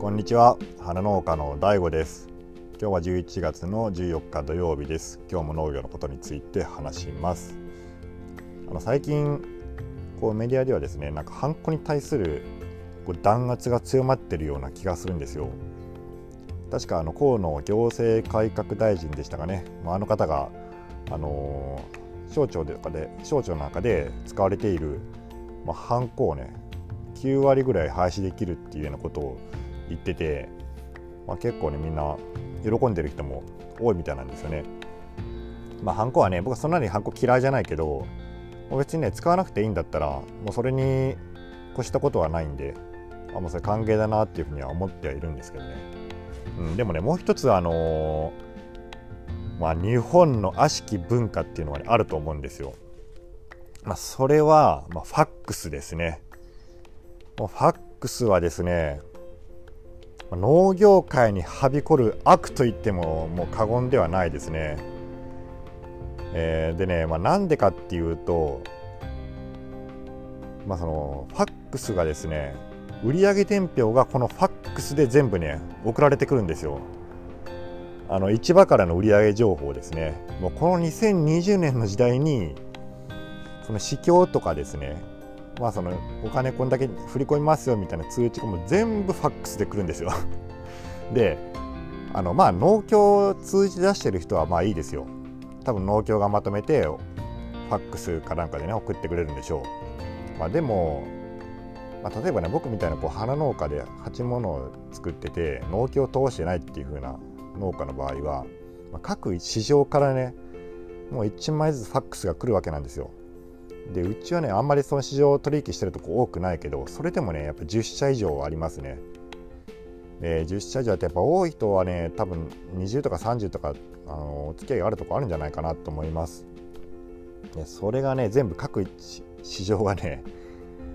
こんにちは。花農家の DAIGO です。今日は11月の14日土曜日です。今日も農業のことについて話します。あの最近こうメディアではですねなんかハンコに対するこう弾圧が強まっているような気がするんですよ。確かあの河野行政改革大臣でしたかね、まあ、あの方があのー、省庁とかで省庁の中で使われている、まあ、ハンコをね9割ぐらい廃止できるっていうようなことを言ってて、まあ、結構ねみんな喜んでる人も多いみたいなんですよね。まあ、ハンコはね僕はそんなにハンコ嫌いじゃないけど別にね使わなくていいんだったらもうそれに越したことはないんであもうそれ歓迎だなっていうふうには思ってはいるんですけどね、うん、でもねもう一つあのー、まあ、日本の悪しき文化っていうのが、ね、あると思うんですよ。まあ、それは、まあ、ファックスですね。もうファックスはですね農業界にはびこる悪と言ってももう過言ではないですね。えー、でね、まあ、なんでかっていうと、まあ、そのファックスがですね売上伝票がこのファックスで全部ね送られてくるんですよ。あの市場からの売上情報ですね。もうこの2020年の時代にその市況とかですねまあ、そのお金こんだけ振り込みますよみたいな通知も全部ファックスで来るんですよ。であのまあ農協を通じ出してる人はまあいいですよ。多分農協がまとめてファックスかなんかでね送ってくれるんでしょう、まあ、でも、まあ、例えばね僕みたいなこう花農家で鉢物を作ってて農協を通してないっていう風な農家の場合は、まあ、各市場からねもう1枚ずつファックスが来るわけなんですよ。でうちはねあんまりその市場取引してるとこ多くないけどそれでもねやっぱ10社以上ありますね。で10社以上ってやっぱ多い人はね多分20とか30とかあのお付き合いがあるとこあるんじゃないかなと思います。でそれがね全部各市場がね、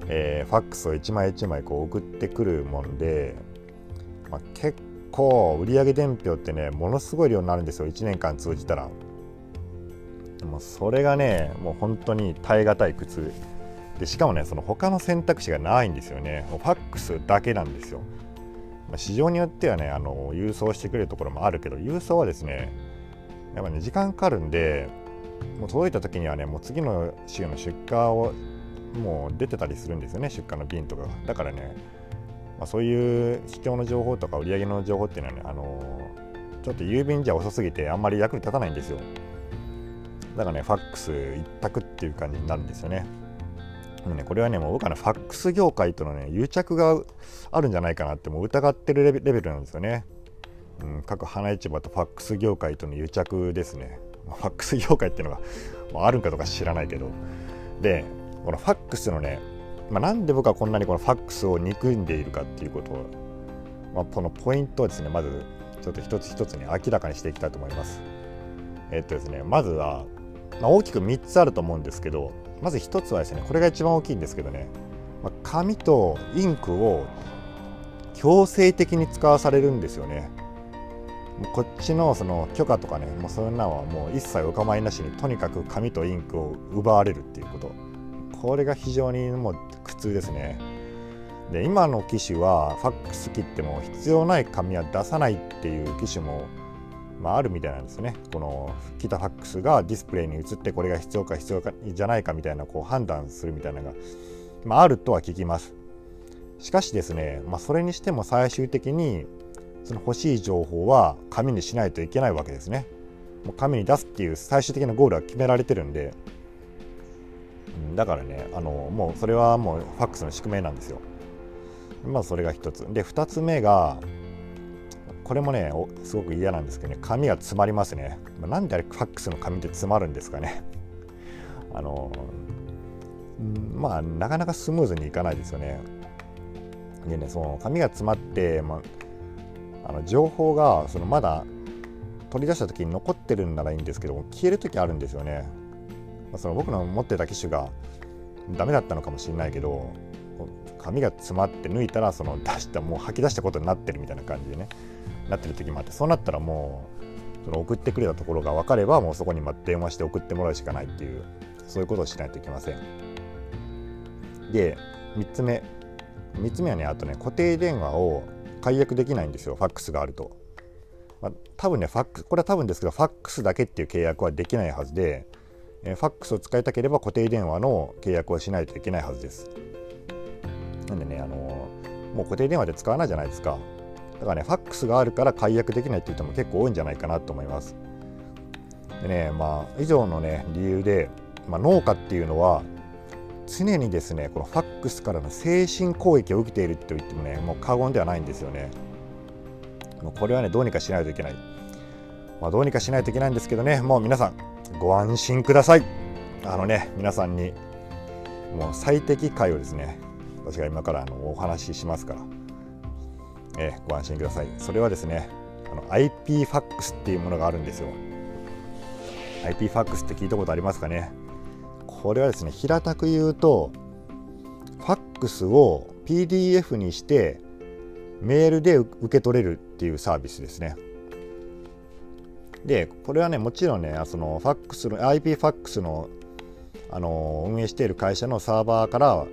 えー、ファックスを1枚1枚こう送ってくるもんで、まあ、結構売上伝票ってねものすごい量になるんですよ。1年間通じたら。もそれがねもう本当に耐え難い苦痛でしかもねその他の選択肢がないんですよね。もうファックスだけなんですよ、まあ、市場によってはねあの郵送してくれるところもあるけど郵送はですねやっぱね時間かかるんでもう届いた時にはねもう次の週の出荷をもう出てたりするんですよね出荷の便とかだからね、まあ、そういう秘境の情報とか売り上げの情報っていうのはねあのちょっと郵便じゃ遅すぎてあんまり役に立たないんですよ。だからね、ファックス一択っていう感じになるんですよね。でねこれはね、もう僕はね、ファックス業界とのね、癒着があるんじゃないかなってもう疑ってるレベルなんですよね。うん、各花市場とファックス業界との癒着ですね。ファックス業界っていうのが、まあ、あるんかとか知らないけど。で、このファックスのね、まあ、なんで僕はこんなにこのファックスを憎んでいるかっていうことを、まあ、このポイントをですね、まずちょっと一つ一つに明らかにしていきたいと思います。えっとですね、まずは、まあ、大きく3つあると思うんですけどまず1つはですねこれが一番大きいんですけどね、まあ、紙とインクを強制的に使わされるんですよね。こっちのその許可とかねもうそんなのはもう一切お構いなしにとにかく紙とインクを奪われるっていうことこれが非常にもう苦痛ですねで今の機種はファックス切っても必要ない紙は出さないっていう機種もまあ、あるみたいなんですね。この来たファックスがディスプレイに映ってこれが必要か必要かじゃないかみたいなこう判断するみたいなのが、まあ、あるとは聞きます。しかしですね、まあ、それにしても最終的にその欲しい情報は紙にしないといけないわけですね。もう紙に出すっていう最終的なゴールは決められてるんで。だからねあのもうそれはもうファックスの宿命なんですよ。まずそれが一つ。で二つ目がこれもねすごく嫌なんですけどね紙が詰まりますね。なんであれファックスの紙って詰まるんですかね。あのまあなかなかスムーズにいかないですよね。でねその紙が詰まって、まあ、の情報がそのまだ取り出した時に残ってるんならいいんですけど消える時あるんですよね、ま、その僕の持ってた機種がダメだったのかもしれないけど紙が詰まって抜いたらその出したもう吐き出したことになってるみたいな感じでね。なってる時もあってそうなったらもうその送ってくれたところが分かればもうそこに電話して送ってもらうしかないっていうそういうことをしないといけませんで3つ目3つ目はねあとね固定電話を解約できないんですよファックスがあると。まあ、多分ねファックスこれは多分ですけどファックスだけっていう契約はできないはずで、えー、ファックスを使いたければ固定電話の契約をしないといけないはずです。なんでね、あのー、もう固定電話で使わないじゃないですか。だからね、ファックスがあるから解約できないっていう人も結構多いんじゃないかなと思います。でね、まあ、以上のね、理由で、まあ、農家っていうのは、常にですね、このファックスからの精神攻撃を受けていると言ってもね、もう過言ではないんですよね。もうこれはね、どうにかしないといけない。まあ、どうにかしないといけないんですけどね、もう皆さん、ご安心ください。あのね、皆さんに、もう最適解をですね、私が今からあのお話ししますから、えー、ご安心ください。それはですね、あの IP ファックスっていうものがあるんですよ。IP ファックスって聞いたことありますかね？これはですね、平たく言うと、ファックスを PDF にしてメールで受け取れるっていうサービスですね。で、これはね、もちろんね、そのファックスの IP ファックスのあの運営している会社のサーバーから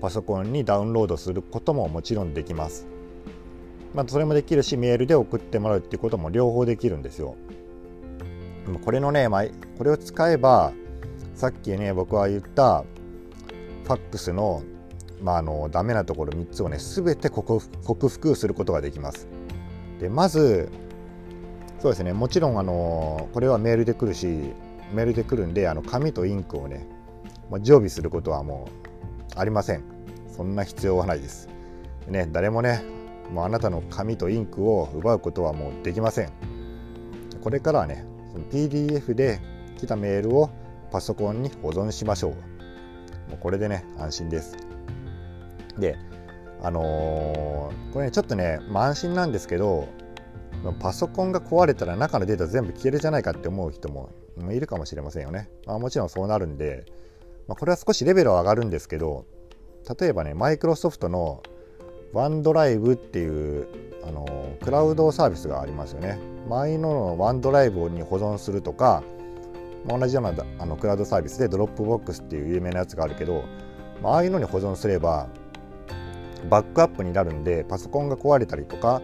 パソコンにダウンロードすることももちろんできます。まあ、それもできるし、メールで送ってもらうっていうことも両方できるんですよ。これのね、まあ、これを使えば、さっきね、僕は言ったファックスの、まあ、あのダメなところ3つをね、すべて克服することができます。で、まず、そうですね、もちろん、あのこれはメールで来るし、メールで来るんで、あの紙とインクをね、まあ、常備することはもうありませんそんな必要はないですね誰もねもうあなたの紙とインクを奪うことはもうできません。これからはねその PDF で来たメールをパソコンに保存しましょう。もうこれでね安心です。であのー、これねちょっとね、まあ、安心なんですけどパソコンが壊れたら中のデータ全部消えるじゃないかって思う人もいるかもしれませんよね、まあ、もちろんそうなるんでまあ、これは少しレベルは上がるんですけど例えばねマイクロソフトのワンドライブっていうあのクラウドサービスがありますよね。前のの OneDrive に保存するとか同じようなあのクラウドサービスで Dropbox っていう有名なやつがあるけど、まああいうのに保存すればバックアップになるんでパソコンが壊れたりとか、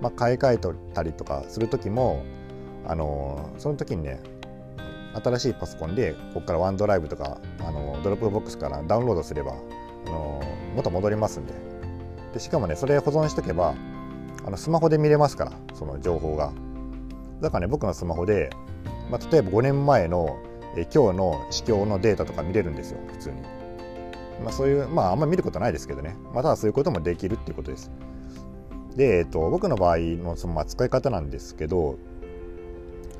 まあ、買い替えたりとかする時もあのその時にね新しいパソコンでここから OneDrive とかあの Dropbox からダウンロードすればあの元戻りますんででしかもねそれ保存しとけばあのスマホで見れますからその情報が。だからね僕のスマホで、まあ、例えば5年前のえ今日の市況のデータとか見れるんですよ普通に、まあ、そういうまああんまり見ることないですけどね。まあ、ただそういうこともできるっていうことです。で、えっと、僕の場合のその扱い方なんですけど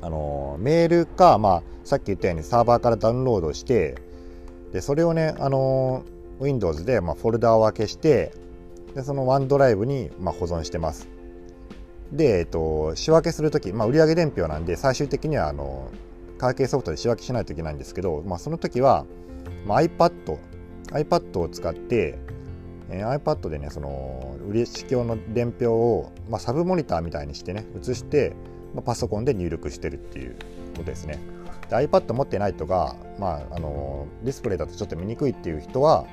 あのメールか、まあ、さっき言ったようにサーバーからダウンロードしてでそれをねあの Windows で、まあ、フォルダを分けしてでそのワンドライブに、まあ、保存してます。で、えっと、仕分けするとき、まあ、売上伝票なんで最終的にはあの会計ソフトで仕分けしないといけないんですけど、まあ、その時は、まあ、iPad iPad を使って、えー、iPad でねその売り式の伝票を、まあ、サブモニターみたいにしてね映してまあ、パソコンで入力してるっていうことですね。で iPad 持ってない人が、まあ、あのディスプレイだとちょっと見にくいっていう人は、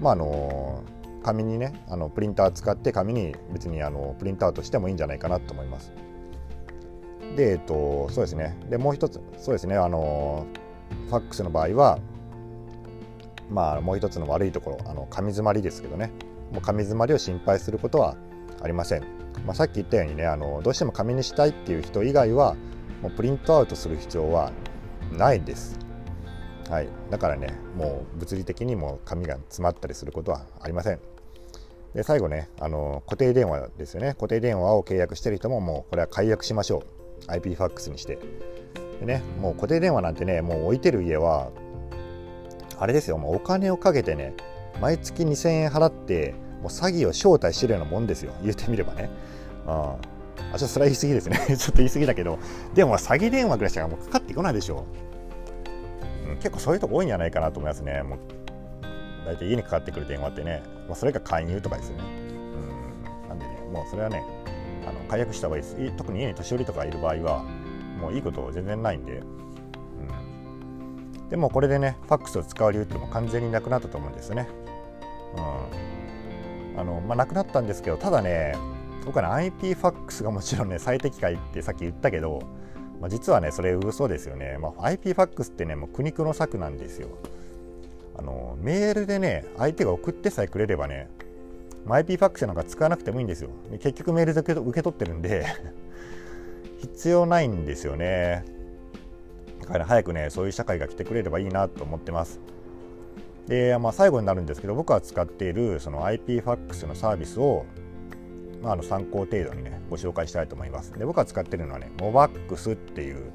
まあ、あの紙にねあのプリンター使って紙に別にあのプリントアウトしてもいいんじゃないかなと思います。で、えっと、そうですね。で、もう一つ、そうですね、あの、ファックスの場合は、まあ、もう一つの悪いところ、あの紙詰まりですけどね、もう紙詰まりを心配することはありません。まあ、さっき言ったようにねあのどうしても紙にしたいっていう人以外はもうプリントアウトする必要はないです。はい、だからねもう物理的にも紙が詰まったりすることはありません。で最後ねあの固定電話ですよね。固定電話を契約してる人ももうこれは解約しましょう。IP ファックスにして。でねもう固定電話なんてねもう置いてる家はあれですよ。もうお金をかけてね毎月2000円払ってもう詐欺を招待してるようなもんですよ。言ってみればね。うん、あちょっとそれは言い過ぎですね。ちょっと言い過ぎだけど。でも詐欺電話ぐらいしかもうかかってこないでしょ、うん、結構そういうとこ多いんじゃないかなと思いますね。もう大体家にかかってくる電話ってね、まあ、それが勧誘とかですよね、うん、なんでねもうそれはねあの解約した方がいいです。特に家に年寄りとかいる場合はもういいこと全然ないんで、うん、でもこれでねファックスを使う理由っても完全になくなったと思うんですよね、うん。あのまあ、なくなったんですけどただね僕はね IP ファックスがもちろんね最適解ってさっき言ったけど、まあ、実はねそれ嘘ですよね、まあ、IP ファックスってねもう苦肉の策なんですよ。あのメールでね相手が送ってさえくれればね IP ファックスなんか使わなくてもいいんですよ。結局メールで受け取ってるんで 必要ないんですよね。だから早くねそういう社会が来てくれればいいなと思ってます。で、まあ、最後になるんですけど僕が使っているその IP ファックスのサービスを、まあ、あの参考程度にねご紹介したいと思います。で僕が使ってるのはね MOVAX っていう、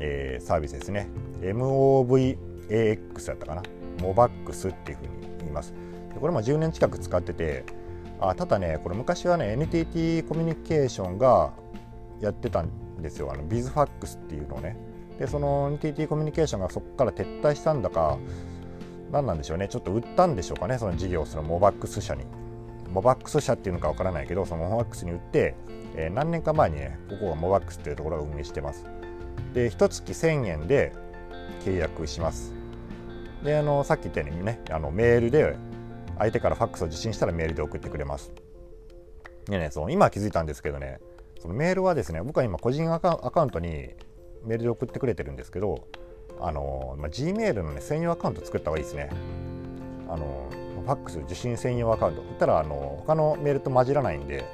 えー、サービスですね。MOVAX だったかな。MOVAX っていうふうに言います。これも10年近く使っててあただねこれ昔はね NTT コミュニケーションがやってたんですよ。あのビズファックスっていうのをね。でその NTT コミュニケーションがそこから撤退したんだか何なんでしょうね。ちょっと売ったんでしょうかねその事業そのモバックス社に。モバックス社っていうのかわからないけどそのモバックスに売って、えー、何年か前にねここがモバックスっていうところが運営してます。で一月1000円で契約します。であのさっき言ったようにねあのメールで相手からファックスを受信したらメールで送ってくれます。でねその今気づいたんですけどねそのメールはですね僕は今個人アカウントにメールで送ってくれてるんですけどあの、まあ、Gmail の、ね、専用アカウント作った方がいいですね。あのファックス受信専用アカウント。ったらあの他のメールと混じらないんで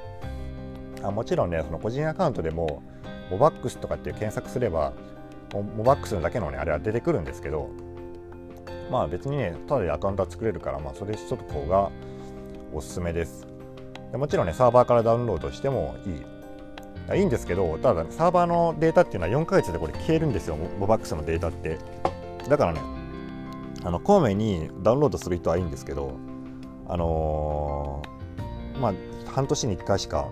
あもちろんねその個人アカウントでもモバックスとかって検索すればモバックスだけのねあれは出てくるんですけどまあ別にねただでアカウントは作れるからまあそれちょっと方がおすすめです。でもちろんねサーバーからダウンロードしてもいい。いいんですけどただサーバーのデータっていうのは4ヶ月でこれ消えるんですよモバックスのデータって。だからねあのこまめにダウンロードする人はいいんですけどあのー、まあ半年に1回しか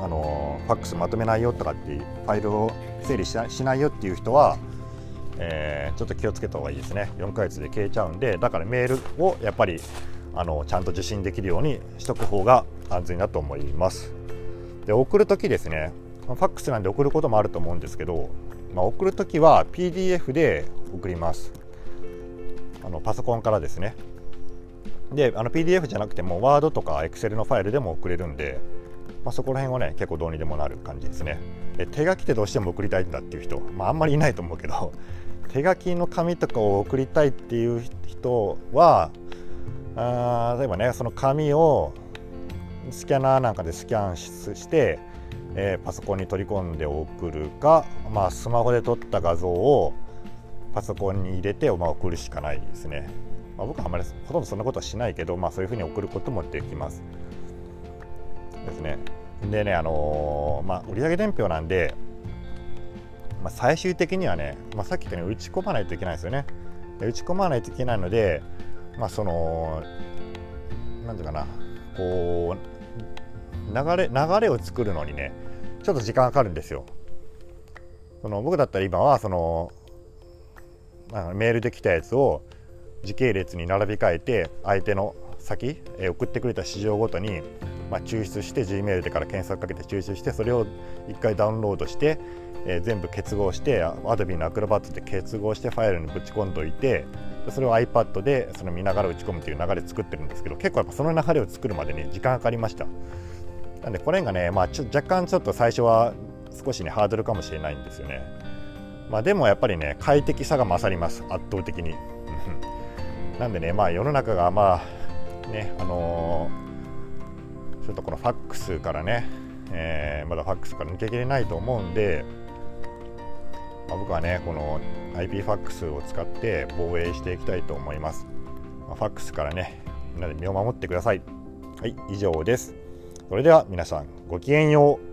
あのー、ファックスまとめないよとかってファイルを整理しないよっていう人は、えー、ちょっと気をつけた方がいいですね。4ヶ月で消えちゃうんでだからメールをやっぱりあのちゃんと受信できるようにしとく方が安全だと思います。で送るときですねファックスなんで送ることもあると思うんですけど、まあ、送るときは PDF で送ります。あのパソコンからですね。であの PDF じゃなくても Word とか Excel のファイルでも送れるんで、まあ、そこら辺はね結構どうにでもなる感じですね。で手書きでどうしても送りたいんだっていう人、まあ、あんまりいないと思うけど手書きの紙とかを送りたいっていう人はあ例えばねその紙をスキャナーなんかでスキャンして、えー、パソコンに取り込んで送るか、まあ、スマホで撮った画像をパソコンに入れて、まあ、送るしかないですね。まあ、僕はあまりほとんどそんなことはしないけど、まあ、そういうふうに送ることもできます。ですね。でね、あのー、まあ、売上伝票なんで、まあ、最終的にはね、まあ、さっき言ったように打ち込まないといけないですよね。打ち込まないといけないので、まあ、その、なんていうかな、こう、流れ流れを作るのにねちょっと時間かかるんですよ。その僕だったら今はそのメールで来たやつを時系列に並び替えて相手の先、え送ってくれた市場ごとに、まあ、抽出して Gmail でから検索かけて抽出してそれを1回ダウンロードして、えー、全部結合して Adobe の Acrobat で結合してファイルにぶち込んどいてそれを iPad でその見ながら打ち込むという流れ作ってるんですけど結構やっぱその流れを作るまでに時間かかりました。なんでこれがね、まあ、ちょ若干ちょっと最初は少しねハードルかもしれないんですよね。まあ、でもやっぱりね快適さが勝ります圧倒的に。なんでねまあ世の中がまあねあのー、ちょっとこのファックスからね、えー、まだファックスから抜けきれないと思うんで、まあ、僕はねこの IP ファックスを使って防衛していきたいと思います。まあ、ファックスからねみんなで身を守ってください。はい以上です。それでは皆さんごきげんよう。